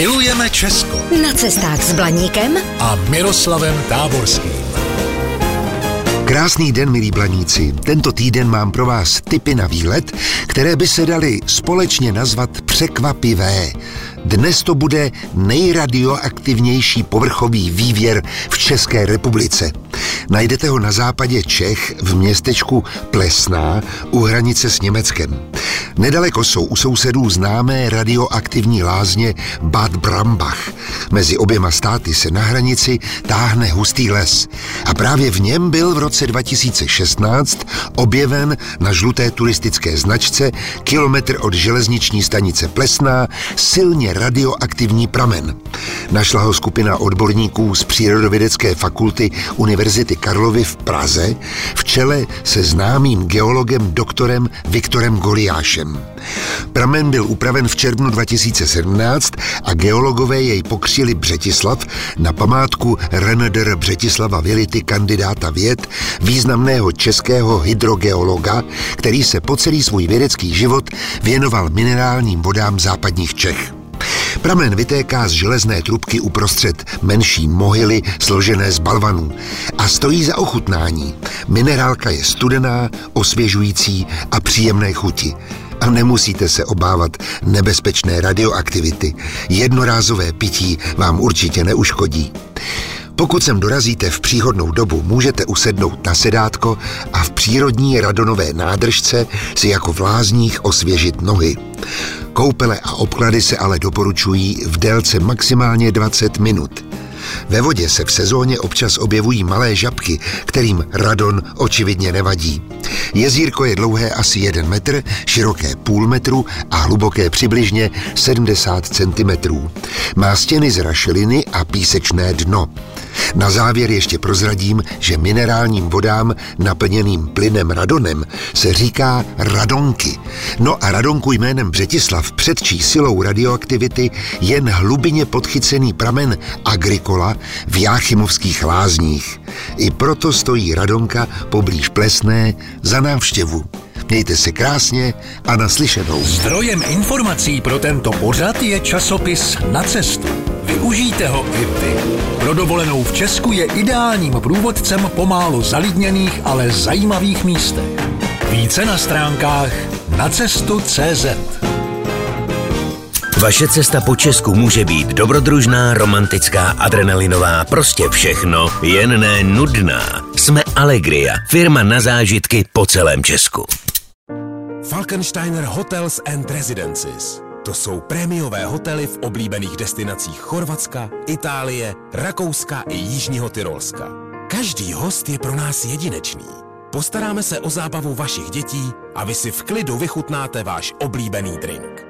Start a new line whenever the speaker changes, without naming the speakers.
Milujeme Česko
Na cestách s Blaníkem
a Miroslavem Táborským.
Krásný den, milí blaníci. Tento týden mám pro vás tipy na výlet, které by se daly společně nazvat překvapivé. Dnes to bude nejradioaktivnější povrchový vývěr v České republice. Najdete ho na západě Čech v městečku Plesná u hranice s Německem. Nedaleko jsou u sousedů známé radioaktivní lázně Bad Brambach. Mezi oběma státy se na hranici táhne hustý les. A právě v něm byl v roce 2016 objeven na žluté turistické značce kilometr od železniční stanice Plesná silně radioaktivní pramen. Našla ho skupina odborníků z Přírodovědecké fakulty Univerzity Karlovy v Praze v čele se známým geologem doktorem Viktorem Goliášem. Pramen byl upraven v červnu 2017 a geologové jej pokřili Břetislav na památku Reneder Břetislava Vility, kandidáta věd, významného českého hydrogeologa, který se po celý svůj vědecký život věnoval minerálním vodám západních Čech. Pramen vytéká z železné trubky uprostřed menší mohyly složené z balvanů a stojí za ochutnání. Minerálka je studená, osvěžující a příjemné chuti. A nemusíte se obávat nebezpečné radioaktivity. Jednorázové pití vám určitě neuškodí. Pokud sem dorazíte v příhodnou dobu, můžete usednout na sedátko a v přírodní radonové nádržce si jako v lázních osvěžit nohy. Koupele a obklady se ale doporučují v délce maximálně 20 minut. Ve vodě se v sezóně občas objevují malé žabky, kterým radon očividně nevadí. Jezírko je dlouhé asi 1 metr, široké půl metru a hluboké přibližně 70 cm. Má stěny z rašeliny a písečné dno. Na závěr ještě prozradím, že minerálním vodám naplněným plynem radonem se říká radonky. No a radonku jménem Břetislav předčí silou radioaktivity jen hlubině podchycený pramen Agrikola v Jáchymovských lázních. I proto stojí radonka poblíž Plesné za návštěvu. Mějte se krásně a naslyšenou.
Zdrojem informací pro tento pořad je časopis Na cestu. Využijte ho i vy. Pro dovolenou v Česku je ideálním průvodcem pomálu zalidněných, ale zajímavých místech. Více na stránkách nacestu.cz
Vaše cesta po Česku může být dobrodružná, romantická, adrenalinová, prostě všechno, jen ne nudná. Jsme Allegria, firma na zážitky po celém Česku.
Falkensteiner Hotels and Residences. To jsou prémiové hotely v oblíbených destinacích Chorvatska, Itálie, Rakouska i Jižního Tyrolska. Každý host je pro nás jedinečný. Postaráme se o zábavu vašich dětí a vy si v klidu vychutnáte váš oblíbený drink.